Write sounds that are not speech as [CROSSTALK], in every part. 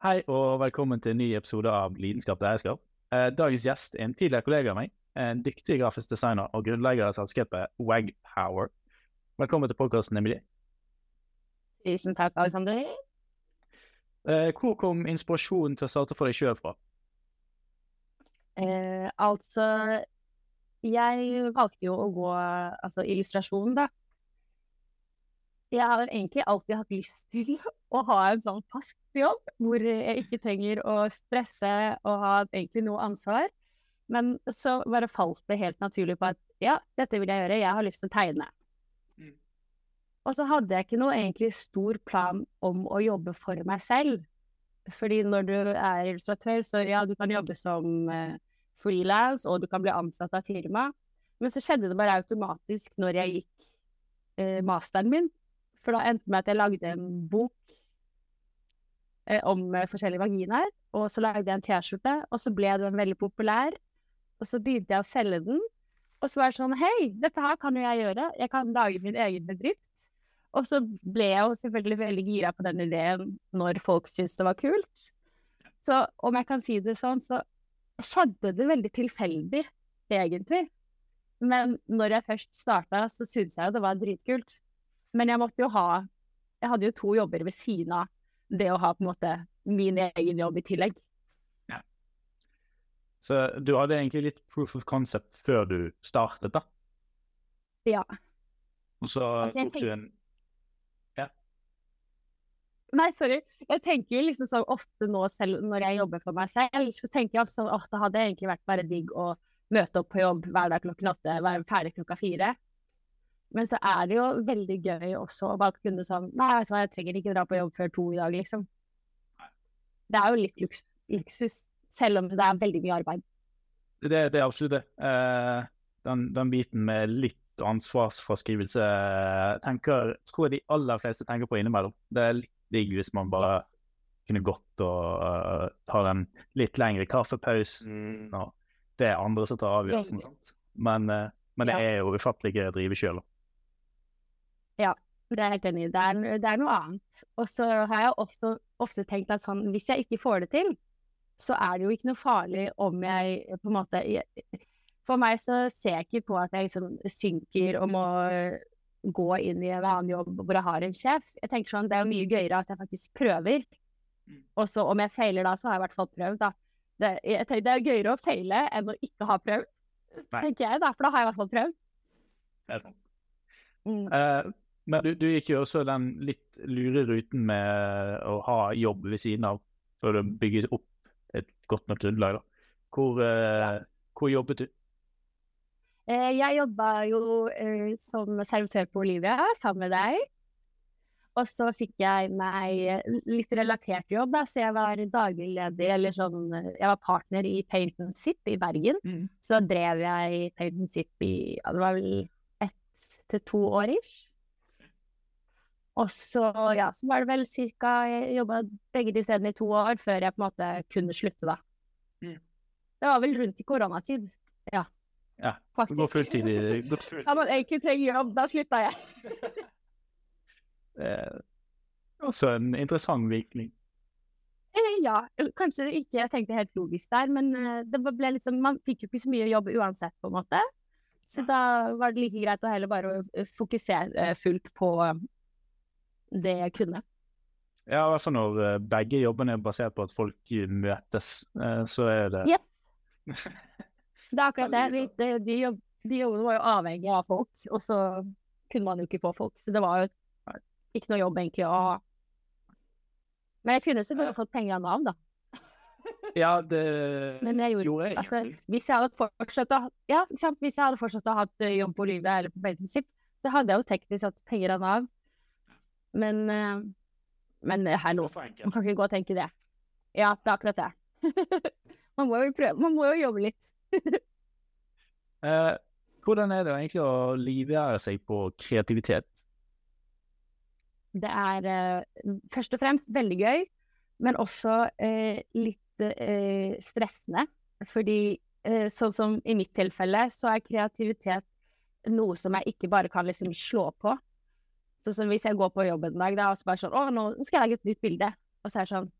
Hei og velkommen til en ny episode av Lidenskap til eierskap. Eh, dagens gjest er en tidligere kollega av meg, en dyktig grafisk designer og grunnlegger av selskapet Wagpower. Velkommen til podkasten, Emilie. Tusen takk, Alexander. Eh, hvor kom inspirasjonen til å starte for deg sjøl fra? Eh, altså, jeg valgte jo å gå altså illustrasjon, da. Jeg har egentlig alltid hatt lyst til å ha en sånn fast jobb, hvor jeg ikke trenger å stresse og ha egentlig noe ansvar. Men så bare falt det helt naturlig på at ja, dette vil jeg gjøre, jeg har lyst til å tegne. Mm. Og så hadde jeg ikke noe egentlig stor plan om å jobbe for meg selv. Fordi når du er illustratør, så ja, du kan jobbe som eh, frilans, og du kan bli ansatt av firma. Men så skjedde det bare automatisk når jeg gikk eh, masteren min. For da endte det med at jeg lagde en bok eh, om eh, forskjellige vaginaer. Og så lagde jeg en T-skjorte, og så ble den veldig populær. Og så begynte jeg å selge den. Og så var det sånn Hei, dette her kan jo jeg gjøre. Jeg kan lage min egen bedrift. Og så ble jeg jo selvfølgelig veldig gira på den ideen når folk syntes det var kult. Så om jeg kan si det sånn, så skjedde det veldig tilfeldig, egentlig. Men når jeg først starta, så syntes jeg jo det var dritkult. Men jeg måtte jo ha Jeg hadde jo to jobber ved siden av det å ha på en måte min egen jobb i tillegg. Ja. Så du hadde egentlig litt proof of concept før du startet, da? Ja. Og så Altså, tok du en Ja. Nei, sorry. Jeg tenker jo liksom så ofte nå selv når jeg jobber for meg selv, så tenker jeg ofte sånn åh, det hadde egentlig vært bare digg å møte opp på jobb hver dag klokken åtte, være ferdig klokka fire. Men så er det jo veldig gøy også å bare kunne sånn Nei, vet jeg trenger ikke dra på jobb før to i dag, liksom. Det er jo litt luks, luksus, selv om det er veldig mye arbeid. Det, det er absolutt det. Eh, den, den biten med litt ansvarsfraskrivelse tenker, tror jeg de aller fleste tenker på innimellom. Det er litt digg hvis man bare kunne gått og uh, ta den litt lengre kaffepausen, og det er andre som tar avgjørelsen. Men, uh, men det Ja. er jo ufattelig gøy å drive sjøl. Det er helt enig i. Det det er noe annet. Og så har jeg ofte, ofte tenkt at sånn, hvis jeg ikke får det til, så er det jo ikke noe farlig om jeg på en måte For meg så ser jeg ikke på at jeg liksom synker og må gå inn i en annen jobb hvor jeg har en sjef. Jeg tenker sånn, Det er jo mye gøyere at jeg faktisk prøver. Mm. Og så om jeg feiler da, så har jeg i hvert fall prøvd, da. Det, jeg tenker, det er gøyere å feile enn å ikke ha prøvd, Nei. tenker jeg, da. For da har jeg i hvert fall prøvd. Det er sant. Mm. Eh, men du, du gikk jo også den litt lure ruten med å ha jobb ved siden av, før du bygget opp et godt nok grunnlag. Hvor, eh, hvor jobbet du? Eh, Jeg jobba jo eh, som servitør på Olivia sammen med deg. Og så fikk jeg meg litt relatert jobb, da. Så jeg var daglig leder, eller sånn Jeg var partner i Paint and Zip i Bergen. Så da drev jeg Paint and Zip i ja, det var vel ett til to år ish. Og så, ja, så var det vel cirka Jeg jobba begge de stedene i to år før jeg på en måte kunne slutte, da. Mm. Det var vel rundt i koronatid. Ja. Ja, Faktisk. Gå fulltid i det. Da man egentlig trenger jobb, da slutta jeg. [LAUGHS] Eh, også en interessant virkning. Eh, Ja, kanskje ikke jeg tenkte helt logisk der, men eh, det ble liksom, man fikk jo ikke så mye jobb uansett, på en måte. Så da var det like greit å heller bare fokusere fullt på det jeg kunne. Ja, i hvert fall når eh, begge jobbene er basert på at folk møtes, eh, så er det Yes. [LAUGHS] Det er akkurat det. De, de, de, jobb, de jobbene var jo avhengig av folk, og så kunne man jo ikke få folk. Så det var jo ikke noe jobb egentlig å ha. Men jeg kunne selvfølgelig fått penger av Nav, da. Ja, det [LAUGHS] Men jeg gjorde jeg Altså, hvis jeg hadde fortsatt å Ja. Hvis jeg hadde fortsatt å ha eh, jobb på livet eller på Paintensip, så hadde jeg jo teknisk hatt penger av Nav. Men eh, Men eh, hallo, man kan ikke gå og tenke det. Ja, det er akkurat det. [LAUGHS] man må jo prøve. Man må jo jobbe litt. [LAUGHS] Eh, hvordan er det egentlig å livgjøre seg på kreativitet? Det er eh, først og fremst veldig gøy, men også eh, litt eh, stressende. Fordi eh, sånn som i mitt tilfelle, så er kreativitet noe som jeg ikke bare kan liksom slå på. Så så, hvis jeg går på jobb en dag da, og så bare sånn Å, nå skal jeg lage et nytt bilde. Og så er det sånn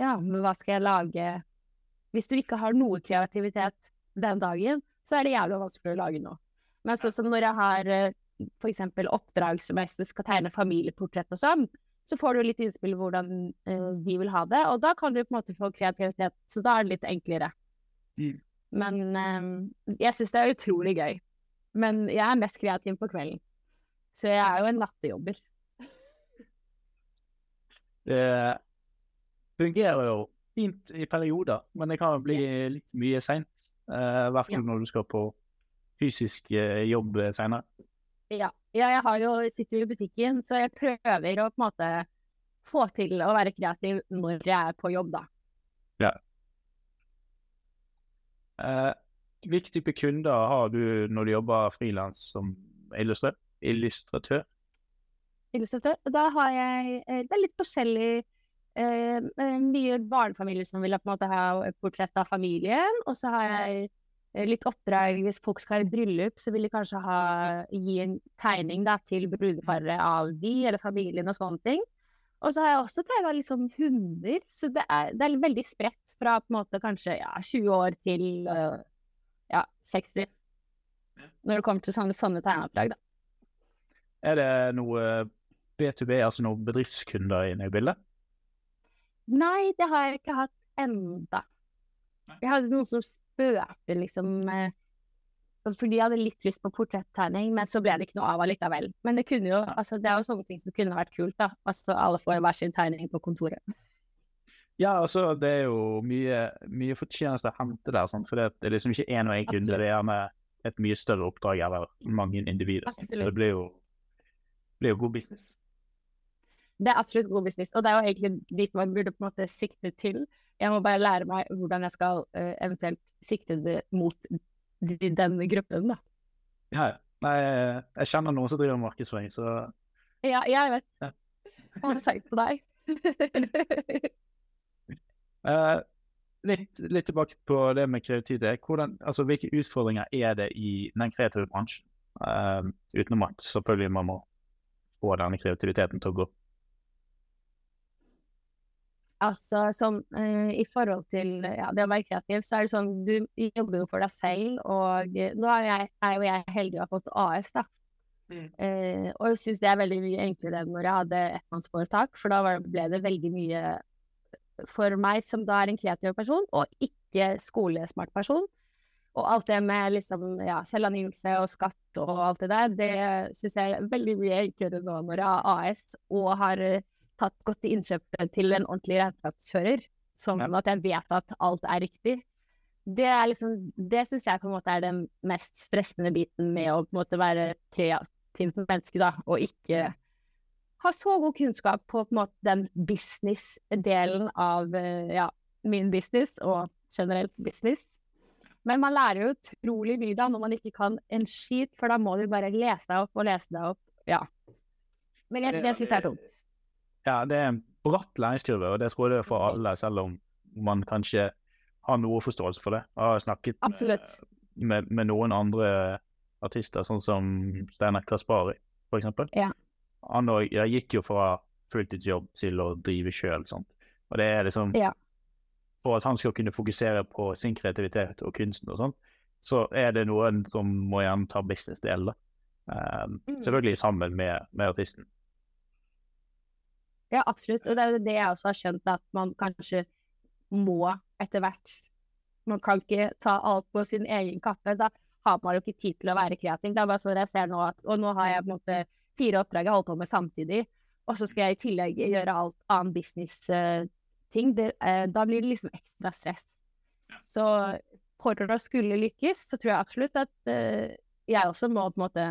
Ja, men hva skal jeg lage Hvis du ikke har noe kreativitet den dagen, så er det jævlig vanskelig å lage noe. Men sånn som når jeg har eh, f.eks. oppdrag som jeg skal tegne familieportrett og sånn, så får du litt innspill hvordan uh, de vil ha det, og da kan du på en måte få kreativitet. Så da er det litt enklere. Mm. Men um, jeg syns det er utrolig gøy. Men jeg er mest kreativ på kvelden. Så jeg er jo en nattejobber. [LAUGHS] Det fungerer jo fint i perioder, men det kan jo bli litt mye seint. Uh, I hvert fall når du skal på fysisk uh, jobb senere. Ja. ja. jeg har jo, sitter jo i butikken, så jeg prøver å på en måte få til å være kreativ når jeg er på jobb, da. Ja. Eh, hvilke type kunder har du når du jobber frilans som illustratør? Illustratør? Illustratør? Da har jeg eh, Det er litt forskjellig. Eh, eh, mye barnefamilier som vil på en måte ha portrett av familien. Og så har jeg Eh, litt oppdrag hvis folk skal ha et bryllup, så vil de kanskje ha, gi en tegning da, til brudeparet av de eller familien og sånne ting. Og så har jeg også tegna liksom hunder, så det er, det er, veldig spredt fra på en måte kanskje ja, 20 år til ja, 60. Når det kommer til sånne, sånne tegneoppdrag, da. Er det noe B2B, altså noen bedriftskunder inne i bildet? Nei, det har jeg ikke hatt enda. Jeg hadde noen som spøkte liksom eh, Fordi jeg hadde litt lyst på portrettegning, men så ble det ikke noe av allikevel. Men det kunne jo, altså det er jo sånne ting som kunne vært kult, da. Altså alle får hver sin tegning på kontoret. Ja, altså det er jo mye, mye fortjeneste å hente der, sant? for det er liksom ikke én og én kunde. Det er gjerne et mye større oppdrag eller mange individer. Så det blir jo, blir jo god business. Det er absolutt god business, og det er jo egentlig dit man burde på en måte sikte til. Jeg må bare lære meg hvordan jeg skal uh, eventuelt sikte det mot denne gruppen, da. Ja, Nei, jeg kjenner noen som driver markedsføring, så Ja, jeg vet. Ja. Har sagt på deg. uh, [LAUGHS] litt, litt, tilbake på det med kreativitet. Hvordan, altså, hvilke utfordringer er det i den kreative bransjen? Uh, utenom at selvfølgelig man må få denne kreativiteten til å gå. Altså som uh, i forhold til ja, det å være kreativ, så er det sånn du jobber jo for deg selv, og uh, nå er, jeg, er, jo jeg heldig å ha fått AS, da. Mm. Uh, og jeg syns det er veldig mye enklere enn når jeg hadde ettmannsforetak, for da var, ble det veldig mye for meg som da er en kreativ person, og ikke skolesmart person. Og alt det med liksom, ja, selvangivelse og skatt og alt det der, det syns jeg er veldig mye enklere nå når jeg har AS og har tatt godt innkjøp til en ordentlig regnskapsfører, sånn at jeg vet at alt er riktig. Det, er liksom, det syns jeg på en måte er den mest stressende biten med å på en måte være kreativt menneske, da, og ikke ha så god kunnskap på, på måte den business-delen av ja, min business og generelt business. Men man lærer jo utrolig mye da når man ikke kan en skit, for da må du bare lese deg opp og lese deg opp. Ja. Men jeg, det syns jeg er tungt. Ja, det er en bratt læringskurve, og det tror jeg det er for alle, selv om man kanskje har noe forståelse for det. Jeg har snakket med, med, med, noen andre artister, sånn som Steinar Kaspari, for eksempel. Ja. Han og, jeg gikk jo fra fulltidsjobb til å drive sjøl, og det er liksom ja. For at han skal kunne fokusere på sin kreativitet og kunsten og sånn, så er det noen som må gjerne ta business-delen, um, mm. Selvfølgelig sammen med, med artisten. Ja, absolutt. Og det er jo det jeg også har skjønt, at man kanskje må etter hvert Man kan ikke ta alt på sin egen kappe. Da har man jo ikke tid til å være kreativ. Det er bare sånn jeg ser nå at Og nå har jeg på en måte fire oppdrag jeg holder på med samtidig, og så skal jeg i tillegg gjøre alt annen business-ting. Eh, da blir det liksom ekstra stress. Så for å skulle lykkes, så tror jeg absolutt at eh, jeg også må på en måte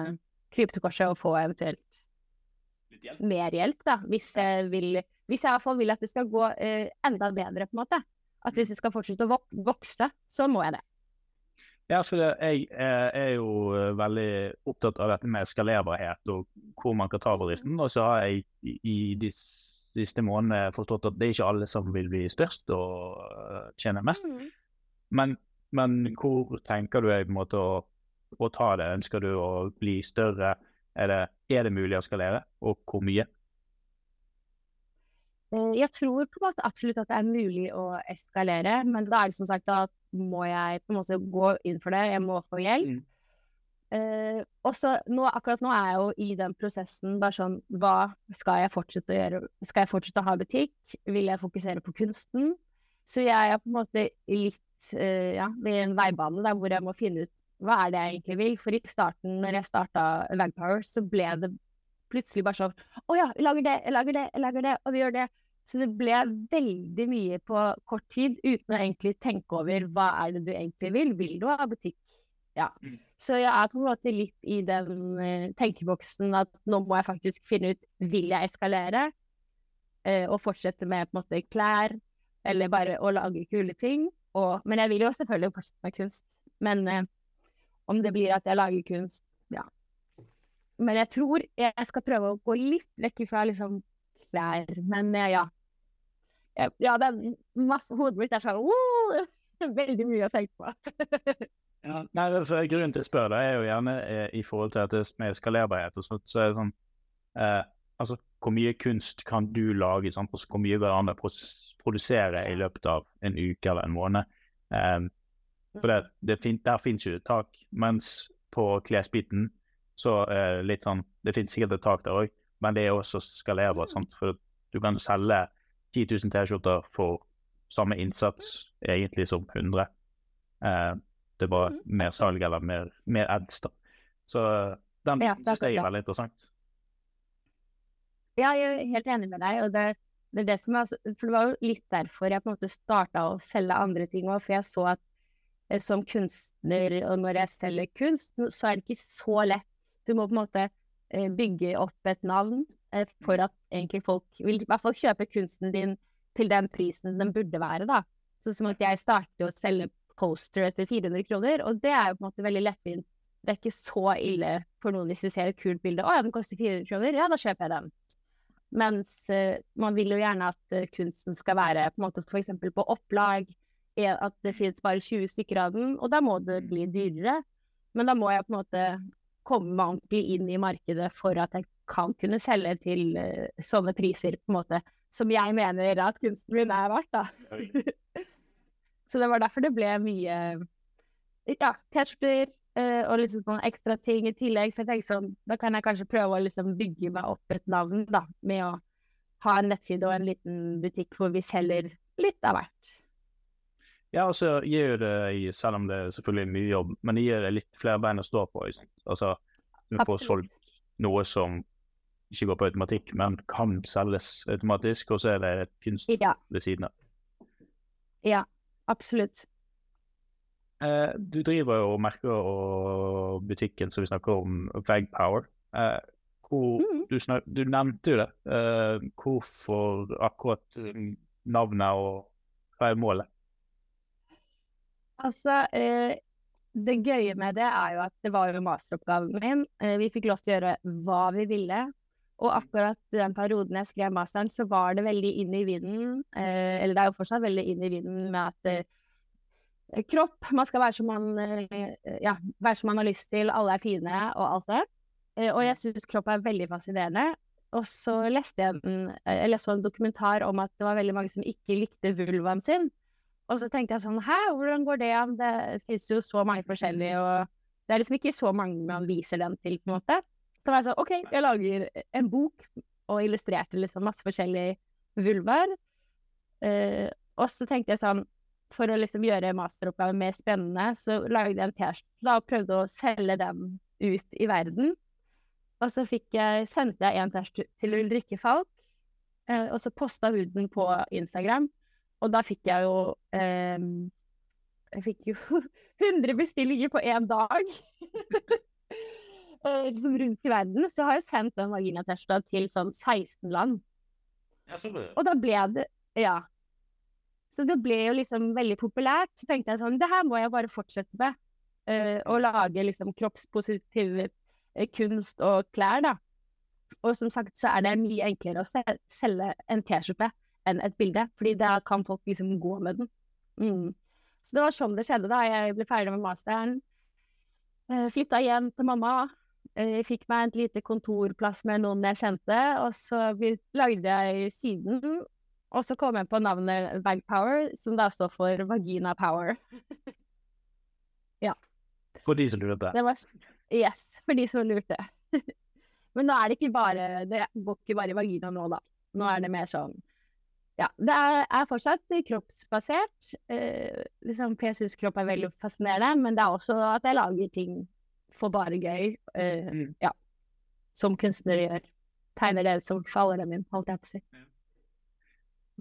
krype til korset og få eventuelt hjelp. mer hjelp, da. Hvis jeg, vil, hvis jeg i hvert fall vil at det skal gå eh, enda bedre, på en måte. At hvis det skal fortsette å vokse, så må jeg det. Ja, så det, jeg er jo eh, veldig opptatt av dette med skalerbarhet og hvor man kan ta bedriften. Og så har jeg i de siste månedene forstått at det er ikke alle som vil bli størst og uh, tjene mest. Mm. Men, men, hvor tenker du på en måte å, å ta det? Ønsker du å bli større? Er det, er det mulig å skalere, og hvor mye? Eh, Jeg tror på en måte absolutt at det er mulig å eskalere, men da er det som sagt at må jeg på en måte gå inn for det. Jeg må få hjelp. Mm. Eh, og så akkurat nå er jeg jo i den prosessen bare sånn Hva skal jeg fortsette å gjøre? Skal jeg fortsette å ha butikk? Vil jeg fokusere på kunsten? Så jeg er på en måte litt uh, ja, ved en veibane der hvor jeg må finne ut hva er det jeg egentlig vil. For i starten, når jeg starta Vagpower, så ble det plutselig bare sånn Å ja, jeg lager det, jeg lager det, jeg lager det, og vi gjør det. Så det ble veldig mye på kort tid uten å egentlig tenke over hva er det du egentlig vil. Vil du ha butikk? Ja. Mm. Så jeg er på en måte litt i den eh, tenkeboksen at nå må jeg faktisk finne ut vil jeg eskalere eh, og fortsette med på en måte klær eller bare å lage kule ting. Og, men jeg vil jo selvfølgelig fortsette med kunst. Men eh, om det blir at jeg lager kunst, ja. Men jeg tror jeg skal prøve å gå litt vekk fra liksom klær. Men eh, ja. Ja, det er masse hodet mitt er sånn [LAUGHS] Veldig mye å tenke på. [LAUGHS] Ja, nei, altså, Grunnen til å spørre deg er jo gjerne eh, i forhold til at det med skalerbarhet og sånt, så er det sånn eh, Altså, hvor mye kunst kan du lage? Sant? Altså, hvor mye går det produsere i løpet av en uke eller en måned? Eh, for det, det fin der finnes jo et tak. Mens på klesbiten så det litt sånn Det finnes sikkert et tak der òg, men det er også skalerbart. Sant? For du kan selge 10 000 T-skjorter for samme innsats egentlig som 100. Eh, det var Mhm, mer salg eller mer, mer ads, da. Så den Ja, er jeg er veldig interessant. Ja, jeg er helt enig med deg. og det, det er det som er, For det var jo litt derfor jeg på en måte starta å selge andre ting òg. For jeg så at eh, som kunstner, og når jeg selger kunst, så er det ikke så lett. Du må på en måte eh, bygge opp et navn eh, for at egentlig folk vil i hvert fall kjøpe kunsten din til den prisen den burde være, da. Sånn som at jeg startet å selge poster etter 400 kroner, og det er jo på en måte veldig lettvint. Det er ikke så ille for noen hvis de ser et kult bilde. Å ja, den koster 400 kroner. Ja, da kjøper jeg den. Mens uh, man vil jo gjerne at uh, kunsten skal være på en måte f.eks. på opplag, eh, at det finnes bare 20 stykker av den, og da må det bli dyrere. Men da må jeg på en måte komme meg ordentlig inn i markedet for at jeg kan kunne selge til uh, sånne priser, på en måte, som jeg mener at kunsten min er verdt, da. [LAUGHS] Så det var derfor det ble mye ja, T-skjorter uh, og liksom sånn ekstra ting i tillegg. For jeg tenkte sånn, da kan jeg kanskje prøve å liksom bygge meg opp et navn, da. Med å ha en nettside og en liten butikk hvor vi selger litt av hvert. Ja, og så gir det, selv om det er selvfølgelig mye jobb, men det gir det litt flere bein å stå på. Altså, du får solgt noe som ikke går på automatikk, men kan selges automatisk, og så er det kunst Ja, ved siden av. ja, absolutt. Eh, du driver jo merker og butikken som vi snakker om, Vagpower. Eh, Mhm. du, snak, du nevnte jo det. Eh, hvorfor akkurat eh, navnet, og hva er målet? Altså, eh, det gøye med det er jo at det var jo masteroppgaven min. Eh, vi fikk lov til å gjøre hva vi ville. Og akkurat den perioden jeg skrev masteren, så var det veldig inn i vinden. Eh, eller det er jo fortsatt veldig inn i vinden med at eh, kropp Man skal være som man, eh, ja, være som man har lyst til, alle er fine og alt det. Eh, og jeg syns kropp er veldig fascinerende. Og så leste jeg en, eh, eller så en dokumentar om at det var veldig mange som ikke likte vulvaen sin. Og så tenkte jeg sånn Hæ, hvordan går det an? Det finnes jo så mange forskjellige, og det er liksom ikke så mange man viser den til, på en måte. Så var jeg sånn OK, jeg lager en bok og illustrerte liksom masse forskjellige vulvaer. Uh, og så tenkte jeg sånn For å liksom gjøre masteroppgaven mer spennende, så lagde jeg en T-skjorte og prøvde å selge den ut i verden. Og så jeg, sendte jeg en T-skjorte til Ulrikke Falk, uh, og så posta hun den på Instagram. Og da fikk jeg jo um, Jeg fikk jo [LAUGHS] 100 bestillinger på én dag. [LAUGHS] eh, liksom rundt i verden. Så har jeg sendt den Vagina-T-skjorta til sånn 16 land. Og da ble det Ja. Så det ble jo liksom veldig populært. Så tenkte jeg sånn Det her må jeg bare fortsette med. Eh, å lage liksom kroppspositiv eh, kunst og klær, da. Og som sagt så er det mye enklere å se selge en T-skjorte enn et bilde, fordi da kan folk liksom gå med den. Mm. Så det var sånn det skjedde da. Jeg ble ferdig med masteren. Flytta igjen til mamma. Eh, Jeg fikk meg et lite kontorplass med noen jeg kjente, og så lagde jeg siden. Og så kom jeg på navnet Vag Power, som da står for Vagina Power. [LAUGHS] ja. For de som lurte. Det var Yes, for de som lurte. [LAUGHS] Men nå er det ikke bare Det går ikke bare i vagina nå, da. Nå er det mer sånn Ja. Det er, er fortsatt kroppsbasert. Eh, liksom, jeg syns kropp er veldig fascinerende, men det er også at jeg lager ting for bare gøy. Uh, ja. Som kunstnere gjør. Tegner det som falleren min, holdt jeg på å si.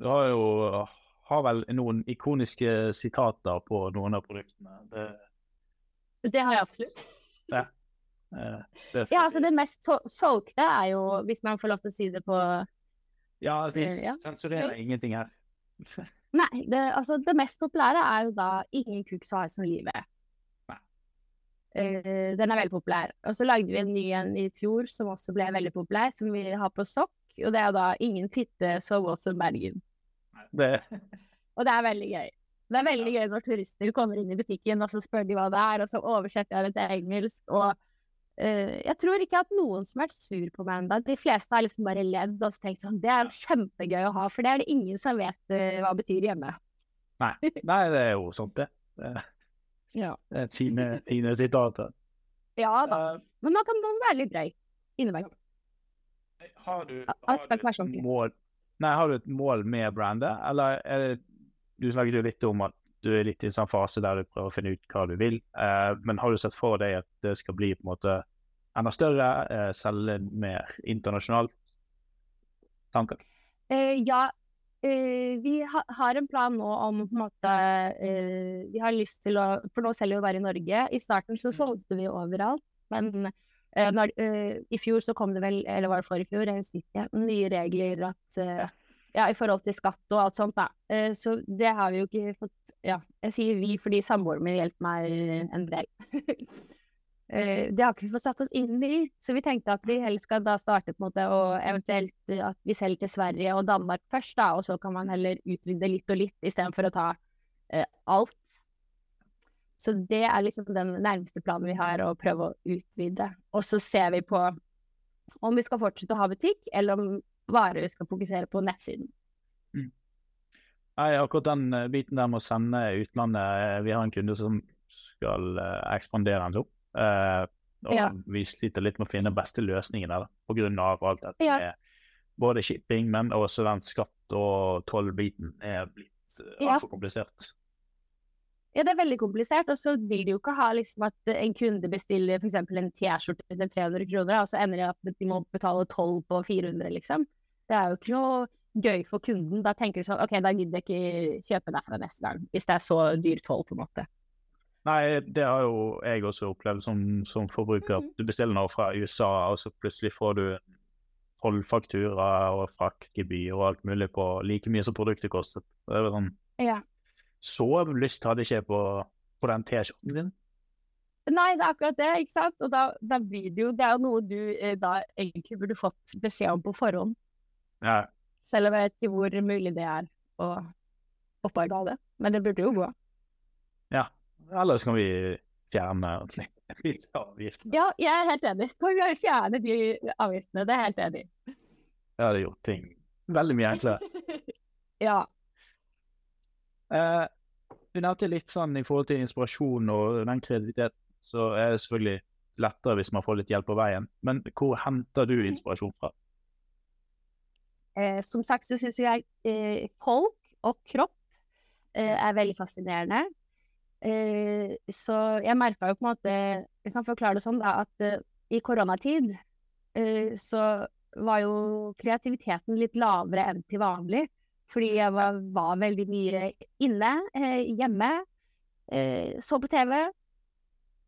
Du har jo har vel noen ikoniske sitater på noen av produktene. Det, Det har jeg absolutt. Ja. det Ja, altså det mest solgte er jo, hvis man får lov til å si det på Ja, altså, de Ja. sensurerer ingenting her. [LAUGHS] Nei, det, altså det mest populære er jo da 'Ingen kuk så hard som livet'. Eh, den er veldig populær. Og så lagde vi en ny en i fjor som også ble veldig populær, som vi har på sokk. Og det er da 'Ingen fitte så våt som Bergen'. Det, Og det er veldig gøy. Det er veldig gøy når turister kommer inn i butikken, og så spør de hva det er, og så oversetter jeg det til engelsk. Og uh, jeg tror ikke at noen som har vært sur på meg ennå. De fleste har liksom bare ledd og så tenkt sånn Det er kjempegøy å ha, for det er det ingen som vet uh, hva det betyr hjemme. nei, [LAUGHS] nei, det er jo sånt, det. Ja. sine, er fine, fine sitater. Ja da. Eh, Men man kan være litt drøy innimellom. har du, har du et mål Nei, har du et mål med brandet, eller er det Du snakket jo litt om at du er litt i en sånn fase der du prøver å finne ut hva du vil, eh, men har du sett for deg at det skal bli på en måte enda større, eh, selge mer internasjonalt? Tanker? Eh, ja, eh, vi ha, har en plan nå om på en måte eh, Vi har lyst til å For nå selger vi bare i Norge. I starten så solgte vi overalt, men eh, når, eh, i fjor så kom det vel, eller var det forrige fjor, jeg husker ikke, nye regler at eh, Ja, i forhold til skatt og alt sånt, da. Eh, så det har vi jo ikke fått Ja, jeg sier vi fordi samboeren min hjelper meg en del. [LAUGHS] Eh, Det har ikke vi fått satt oss inn i, så vi tenkte at vi helst skal da starte på en måte, og eventuelt eh, at vi selger til Sverige og Danmark først, da, og så kan man heller utvide litt og litt, istedenfor å ta eh, alt. Så det er liksom den nærmeste planen vi har, å prøve å utvide. Og så ser vi på om vi skal fortsette å ha butikk, eller om varer vi skal fokusere på nettsiden. Nei, akkurat den eh, biten der med å sende utlandet Vi har en kunde som skal ekspandere en jobb. Eh, og Ja. vi sliter litt med å finne beste løsningen der, av alt dette Ja. med både shipping, men også den skatt- og tollbiten er blitt eh, Ja. altfor komplisert. Ja, det er veldig komplisert, og så vil de jo ikke ha liksom at en kunde bestiller f.eks. en T-skjorte til 300 kroner, og så ender det at de må betale 12 på 400, liksom. Det er jo ikke noe gøy for kunden. Da tenker du sånn OK, da gidder jeg ikke kjøpe derfra neste gang, hvis det er så dyr toll, på en måte. Nei, det har jo jeg også opplevd som, som forbruker. Mm at Du bestiller noe fra USA, og så plutselig får du tolv tollfaktura og fraktgebyr og alt mulig på like mye som produktet kostet. Det er sånn, Ja. Så lyst hadde jeg ikke på, på den T-skjorten din. Nei, det er akkurat det, ikke sant. Og da, da blir det jo Det er jo noe du eh, da egentlig burde fått beskjed om på forhånd. Ja, Selv om jeg vet ikke hvor mulig det er å opparbeide det. Men det burde jo gå. Ja. Ellers kan vi fjerne disse [LAUGHS] avgiftene. Ja, jeg er helt enig. Kan vi fjerne de avgiftene? Det er jeg helt enig i. Det hadde gjort ting veldig mye enklere. [LAUGHS] Ja. Eh, du nevnte litt sånn i forhold til inspirasjon og den kreativiteten, så er det selvfølgelig lettere hvis man får litt hjelp på veien. Men hvor henter du inspirasjon fra? Eh, som sagt så syns jeg eh, folk og kropp eh, er veldig fascinerende. Eh, så jeg merka jo på en måte Jeg kan forklare det sånn da, at eh, i koronatid eh, så var jo kreativiteten litt lavere enn til vanlig. Fordi jeg var, var veldig mye inne, eh, hjemme, eh, så på TV.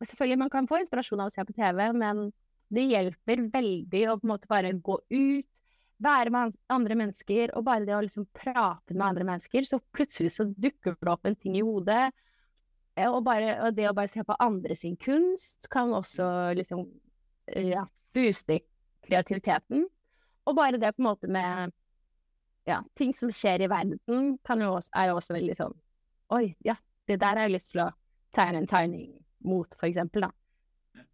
Selvfølgelig man kan få inspirasjon av å se på TV, men det hjelper veldig å på en måte bare gå ut, være med andre mennesker, og bare det å liksom prate med andre mennesker, så plutselig så dukker det opp en ting i hodet. Og, bare, og det å bare se på andre sin kunst kan også liksom eh, ja, booste kreativiteten. Og bare det på en måte med ja, ting som skjer i verden, jo også, er jo også veldig sånn Oi, ja, det der har jeg lyst til å tegne en tegning mot, for eksempel, da.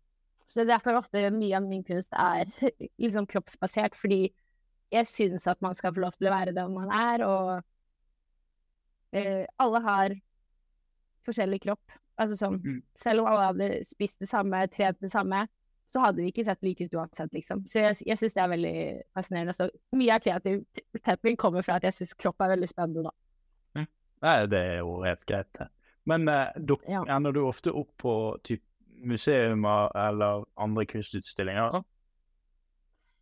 Så derfor ofte mye av min kunst er [LAUGHS] liksom kroppsbasert, fordi jeg syns at man skal få lov til å være den man er, og eh, alle har forskjellig kropp. Altså sånn, Mm. selv om alle hadde spist det samme, trent det samme, så hadde vi ikke sett like ut uansett, liksom. Så jeg, jeg syns det er veldig fascinerende. Så mye av kreativiteten min kommer fra at jeg syns kropp er veldig spennende, da. Nei, det er jo helt greit. det. Men eh, du, Ja. ender du ofte opp på typ museumer eller andre kunstutstillinger? da?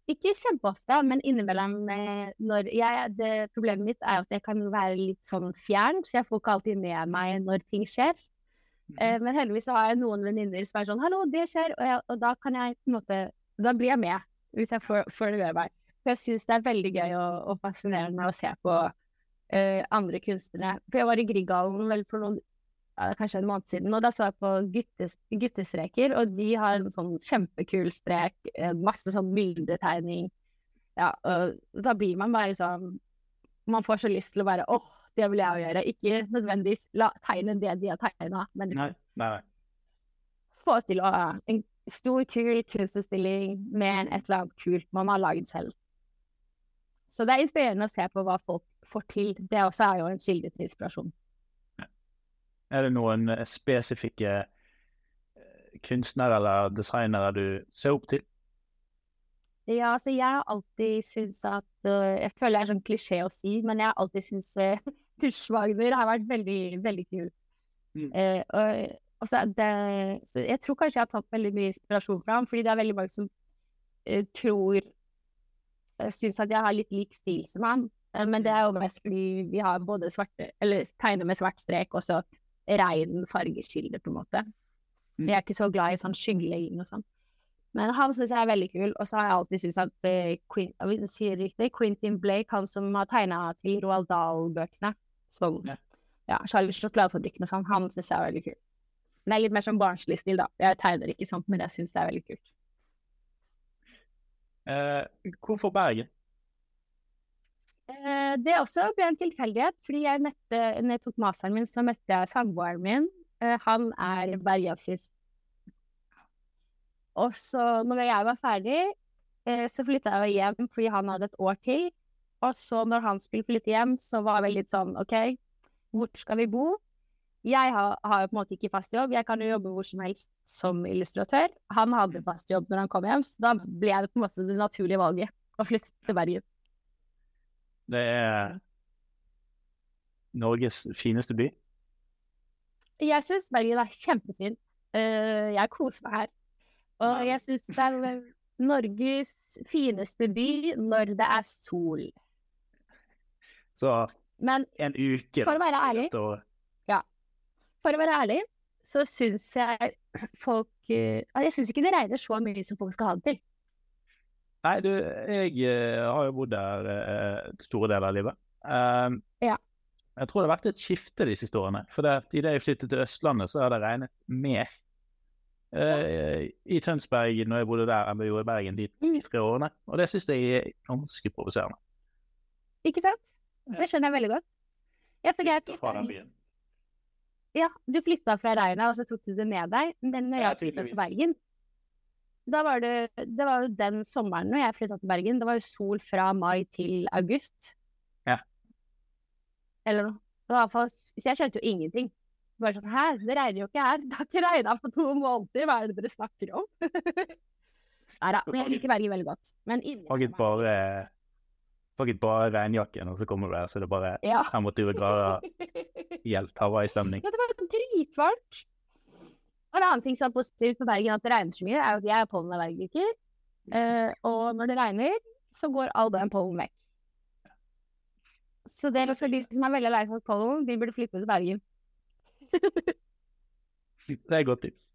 Ikke kjempeofte, men innimellom eh, når jeg det, Problemet mitt er at jeg kan være litt sånn fjern, så jeg får ikke alltid med meg når ting skjer. Eh, men heldigvis så har jeg noen venninner som er sånn 'hallo, det skjer', og, jeg, og da kan jeg på en måte Da blir jeg med, hvis jeg får, får det med meg. For jeg syns det er veldig gøy og, og fascinerende å se på eh, andre kunstnere. For jeg var i Grieghallen vel for noen ja, kanskje en måned siden, og da så jeg på guttes, guttestreker, og de har en sånn kjempekul strek, eh, masse sånn bildetegning. Ja, og da blir man bare sånn Man får så lyst til å bare åh, det vil jeg òg gjøre. Ikke nødvendigvis la, tegne det de har tegna, men Nei, nei, nei. få til å en stor, kul kunstutstilling med et eller annet kult man har lagd selv. Så det er inspirerende å se på hva folk får til. Det også er jo en kilde til inspirasjon. Er det noen eh, spesifikke eh, kunstnere eller designere du ser opp til? Ja, altså jeg har alltid syntes at øh, Jeg føler det er sånn klisjé å si, men jeg har alltid syntes [LAUGHS] uh, Kurswagner har vært veldig, veldig kul. Mm. Uh, og, og så det, så jeg tror kanskje jeg har tatt veldig mye inspirasjon fra ham, fordi det er veldig mange som uh, tror uh, Syns at jeg har litt lik stil som han. Eh, men det er jo mest fordi vi har både svarte Eller tegner med svart strek og så rein fargekilde, på en måte. Mm. Jeg er ikke så glad i sånn skyggelegging og sånn. Men han syns jeg er veldig kul, og så har jeg alltid syntes at uh, Quin, jeg vil si det riktig, Quentin Blake, han som har tegna til Roald Dahl-bøkene, som Ja. ja, Charlie Sjokoladefabrikken og sånn, han syns jeg er veldig kul. Men det er litt mer sånn barnslig stil, da. Jeg tegner ikke sånn, men jeg syns det er veldig kult. Eh, hvorfor Bergen? Eh, er også en tilfeldighet, fordi jeg møtte, når jeg tok masteren min, så møtte jeg samboeren min. Eh, han er bergenser. Og så, når jeg var ferdig, eh, så flytta jeg hjem fordi han hadde et år til. Og så når han skulle flytte hjem, så var vi litt sånn OK, hvor skal vi bo? Jeg har, har på en måte ikke fast jobb, jeg kan jo jobbe hvor som helst som illustratør. Han hadde fast jobb når han kom hjem, så da ble det på en måte det naturlige valget å flytte til Bergen. Det er Norges fineste by. Jeg syns Bergen er kjempefin. Eh, jeg koser meg her. Og jeg syns det er Norges fineste by når det er sol. Så Men en uke For å være ærlig. da- for å være ærlig, så syns jeg folk eh, Jeg syns ikke det regner så mye som folk skal ha det til. Nei, du, jeg eh, har jo bodd der eh, store deler av livet. Um, Ja. Jeg tror det har vært et skifte de siste årene. For det, idet jeg flyttet til Østlandet, så har det regnet mer eh, i Tønsberg når jeg bodde der, enn det gjorde i Bergen de Mm. tre årene. Og det syns jeg er ganske provoserende. Ikke sant? Det skjønner jeg veldig godt. Ja, jeg Flytte fra den byen. ja, du flytta fra regnet, og så tok du det med deg. Men når jeg flytta til Bergen, da var det Det var jo den sommeren når jeg flytta til Bergen. Det var jo sol fra mai til august. Ja. Eller noe. Fall Så jeg skjønte jo ingenting. Bare sånn Hæ, det regner jo ikke her. Det har ikke regna på to måneder. Hva er det dere snakker om? [LAUGHS] Nei da. Men jeg liker Bergen veldig godt. Men inni bare Farget bare regnjakken, og så kommer du der, så det er bare Ja. 25 grader [LAUGHS] helt Hawaii-stemning. Ja, det var dritvarmt. Og en annen ting som er positivt med Bergen, at det regner så mye, er at jeg er pollenallergiker. Eh, og når det regner, så går all den pollen vekk. Så det er også de som er veldig lei for pollen, de burde flytte til Bergen. [LAUGHS] Det er et godt tips.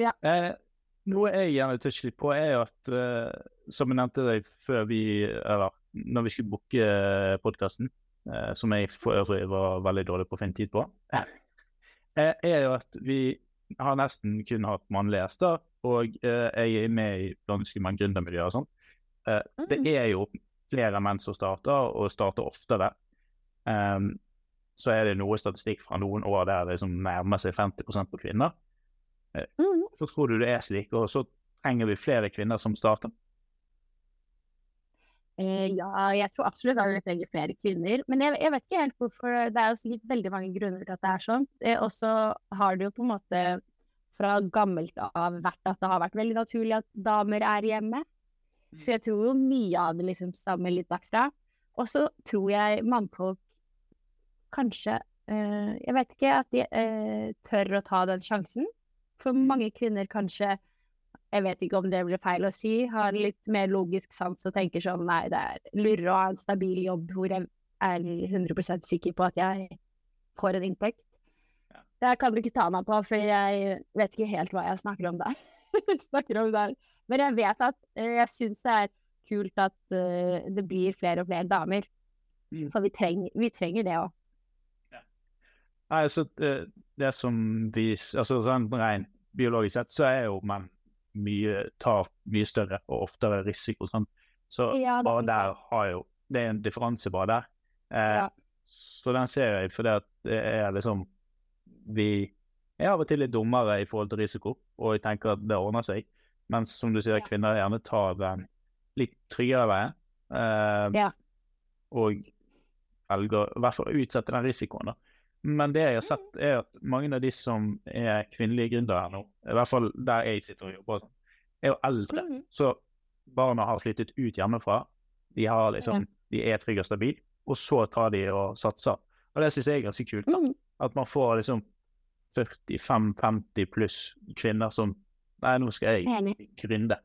Ja. Eh, noe jeg gjerne vil touche på, er at eh, som jeg nevnte deg før vi Eller når vi skulle booke podkasten, eh, som jeg for øvrig var veldig dårlig på å finne tid på, [LAUGHS] eh, er jo at vi har nesten kun hatt mannlige gjester, og eh, jeg er med i ganske mange gründermiljøer og sånn. Mm. det er jo flere menn som starter, og starter oftere. Um, så er det noe statistikk fra noen år der det liksom nærmer seg 50 på kvinner. Mm. Så tror du det er slik, og så trenger vi flere kvinner som starter. Eh, ja, jeg tror absolutt at vi trenger flere kvinner. Men jeg, jeg, vet ikke helt hvorfor. Det er jo sikkert veldig mange grunner til at det er sånn. Eh, og så har det jo på en måte fra gammelt av vært at det har vært veldig naturlig at damer er hjemme. Så jeg tror jo mye av det liksom stammer litt derfra. Og så tror jeg mannfolk kanskje eh, Jeg vet ikke at de eh, tør å ta den sjansen. For mange kvinner kanskje jeg vet ikke om det blir feil å si, har litt mer logisk sans og tenker sånn nei, det er lurere å ha en stabil jobb hvor jeg er 100 sikker på at jeg får en inntekt. Ja. Det kan du ikke ta meg på, for jeg vet ikke helt hva jeg snakker om der. [LAUGHS] snakker om der. Men jeg vet at uh, jeg syns det er kult at uh, det blir flere og flere damer. Mm. For vi, treng, vi trenger det òg. Nei, Altså, det, det som vi Altså sånn rent biologisk sett, så er jo menn mye tar mye større og oftere risiko. Sånn. Så Ja, bare er der har jo Det er en differanse bare der. Eh, Ja. Så den ser jeg fordi at det er liksom Vi er av og til litt dummere i forhold til risiko, og jeg tenker at det ordner seg. Mens som du sier, Ja. kvinner gjerne tar den litt tryggere veien. Eh, Ja. Og velger i hvert fall å utsette den risikoen. da. Men det jeg har sett, er at mange av de som er kvinnelige gründere nå, i hvert fall der jeg sitter og jobber, er jo eldre. Mhm. Så barna har flyttet ut hjemmefra. De, har liksom, de er trygge og stabile. Og så tar de og satser. Og det syns jeg er ganske kult. da. Mhm. At man får liksom 45-50 pluss kvinner som Nei, nå skal jeg gründe.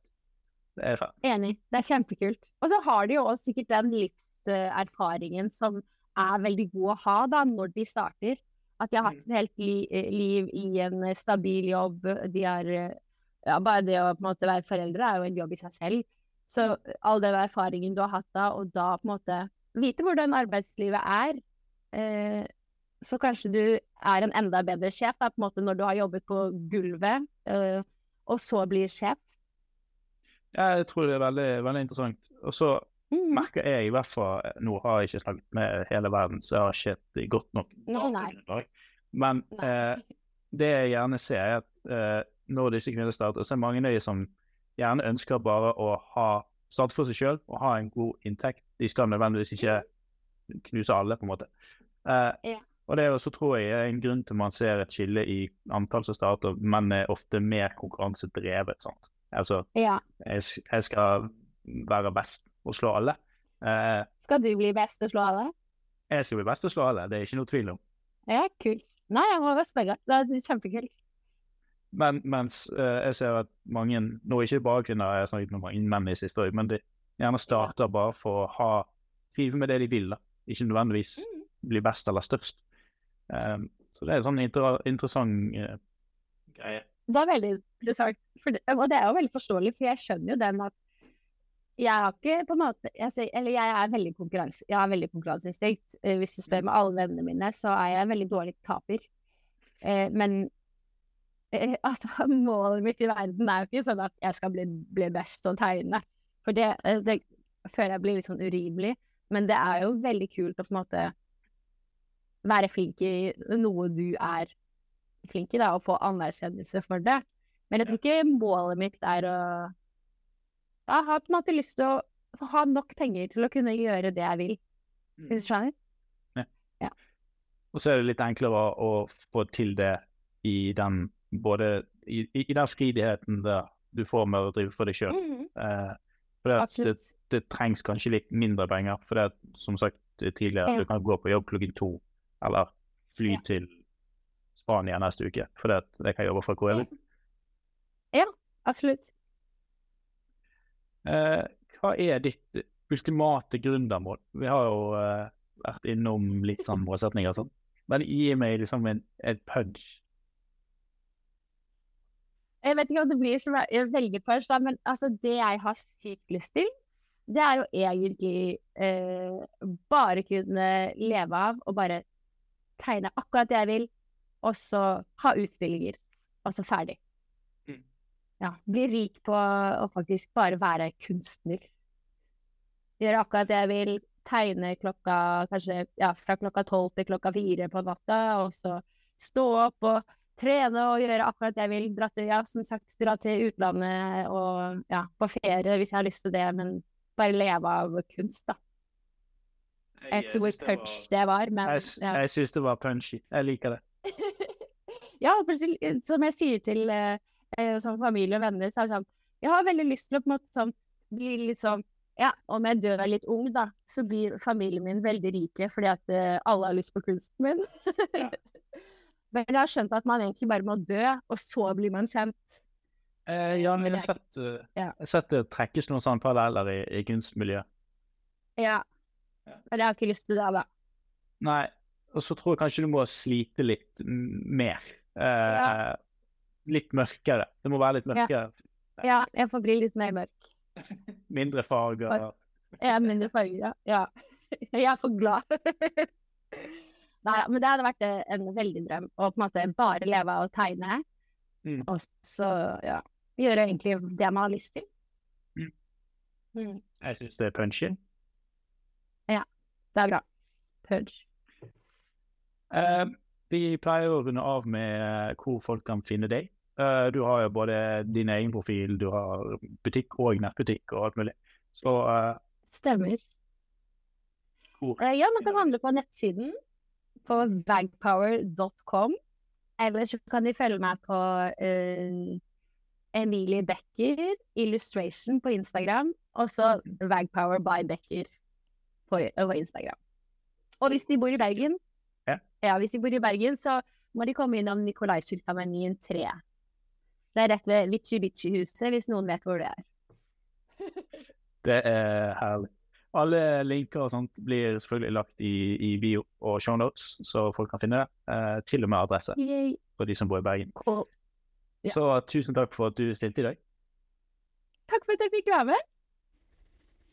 Det. Enig. Det er kjempekult. Og så har de jo også sikkert den livserfaringen som er veldig god å ha da, når de starter. At de har hatt et helt li liv i en eh, stabil jobb. De har eh, ja, Bare det å på en måte være foreldre er jo en jobb i seg selv. Så all den erfaringen du har hatt da, og da på en måte vite hvordan arbeidslivet er, eh, så kanskje du er en enda bedre sjef da, på en måte når du har jobbet på gulvet, eh, og så blir sjef. Jeg tror det er veldig, veldig interessant. Og så Mhm. merker jeg i hvert fall Nå har jeg ikke snakket med hele verden, så jeg har ikke godt nok Nei, nei. Men Nei. eh, det jeg gjerne ser, er at eh, når disse kvinnene starter, så er mange av de som gjerne ønsker bare å ha starte for seg sjøl og ha en god inntekt. De skal nødvendigvis ikke knuse alle, på en måte. Eh, Ja. Og det er også, tror jeg er en grunn til man ser et skille i antall som starter, men er ofte mer konkurransedrevet. sant? Altså, Ja. jeg, jeg skal være best og slå alle. Eh, Skal du bli best og slå alle? jeg skal bli best og slå alle, det er ikke noe tvil om. Ja, kult. Nei, jeg må bare spørre. Det er kjempekult. Men mens eh, jeg ser at mange, nå ikke bare kvinner, jeg har snakket med mange menn i siste år, men de gjerne starter bare for å ha, drive med det de vil, da. Ikke nødvendigvis bli best eller størst. Um, så det er en sånn inter interessant uh, greie. Det er veldig interessant. Det, og det er jo veldig forståelig, for jeg skjønner jo den at jeg har ikke på en måte jeg, Eller jeg er veldig konkurranse, jeg har veldig konkurranseinstinkt. Eh, Hvis du spør med alle vennene mine, så er jeg en veldig dårlig taper. Eh, men eh, [LAUGHS] altså, målet mitt i verden er jo ikke sånn at jeg skal bli, bli best å tegne. For det, det føler jeg blir litt sånn urimelig. Men det er jo veldig kult å på en måte være flink i noe du er flink i, da, og få anerkjennelse for det. Men jeg tror ikke målet mitt er å Jeg har på en måte lyst til å ha nok penger til å kunne gjøre det jeg vil, hvis du skjønner? Og så er det litt enklere å få til det i den både i, i den friheten der du får med å drive for deg sjøl. For det, det, det trengs kanskje litt mindre penger. For det, er som sagt tidligere, Ja. du kan gå på jobb klokken to, eller fly Ja. til Spania neste uke. For det, jeg kan jobbe fra hvor jeg vil. Absolutt. Eh, hva er ditt ultimate gründermål? Vi har jo eh, vært innom litt sånn målsetninger og sånn. Men gi meg liksom en, en punch. Jeg vet ikke om det blir som jeg velger punch, da, men altså, det jeg har sykt lyst til, det er jo egentlig eh, bare kunne leve av og bare tegne akkurat det jeg vil, og så ha utstillinger, og så ferdig. Ja, bli rik på å faktisk bare være kunstner. Gjøre akkurat det jeg vil, tegne klokka kanskje ja, fra klokka tolv til klokka fire på natta, og så stå opp og trene og gjøre akkurat det jeg vil. Dra til, ja, som sagt, dra til utlandet og ja, på ferie hvis jeg har lyst til det, men bare leve av kunst, da. Jeg vet ikke hvor punch det var, men Jeg, ja. jeg syns det var punchy. Jeg liker det. [LAUGHS] ja, eh, som jeg sier til eh, som familie og venner, så er det sånn Jeg har veldig lyst til å på en måte sånn bli litt sånn Ja, om jeg dør litt ung, da, så blir familien min veldig rike fordi at eh, alle har lyst på kunsten min. Ja. [LAUGHS] Men jeg har skjønt at man egentlig bare må dø, og så blir man kjent. Eh, ja, men jeg har sett, ja. sett det trekkes noen sånne paralleller i, i kunstmiljøet. Ja. Ja. Men jeg har ikke lyst til det, da. Nei, og så tror jeg kanskje du må slite litt mer. Eh, Ja. Litt mørkere. Det må være litt mørkere. Ja, jeg får bli litt mer mørk. Mindre farger. Er mindre farger, ja. ja. [LAUGHS] Jeg er for glad. [LAUGHS] Nei, men det hadde vært eh, en veldig drøm å på en måte bare leve av å tegne. Mm. Og så, ja, gjøre egentlig det man har lyst til. Mm. Mm. Jeg syns det er punchy. Det er bra. Punch. Eh, vi pleier å runde av med eh, hvor folk kan finne deg. Eh, du har jo både din egen profil, du har butikk og nettbutikk og alt mulig. Så uh, Stemmer. hvor Eh, ja, man kan handle på nettsiden på vagpower.com. Eller så kan de følge meg på uh, Emilie Becker Illustration på Instagram. Og så Vagpower by Becker på, på Instagram. Og hvis de bor i Bergen, Ja. hvis de bor i Bergen, så må de komme innom Nikolaiskiltamenyen 3. Det er rett ved Litchi Litchi-huset, hvis noen vet hvor det er. [LAUGHS] Det er herlig. Alle linker og sånt blir selvfølgelig lagt i, i bio og shownotes, så folk kan finne det. Eh, til og med adresse Yay. for de som bor i Bergen. Cool. Ja. Så tusen takk for at du stilte i dag. Takk for at jeg fikk være med.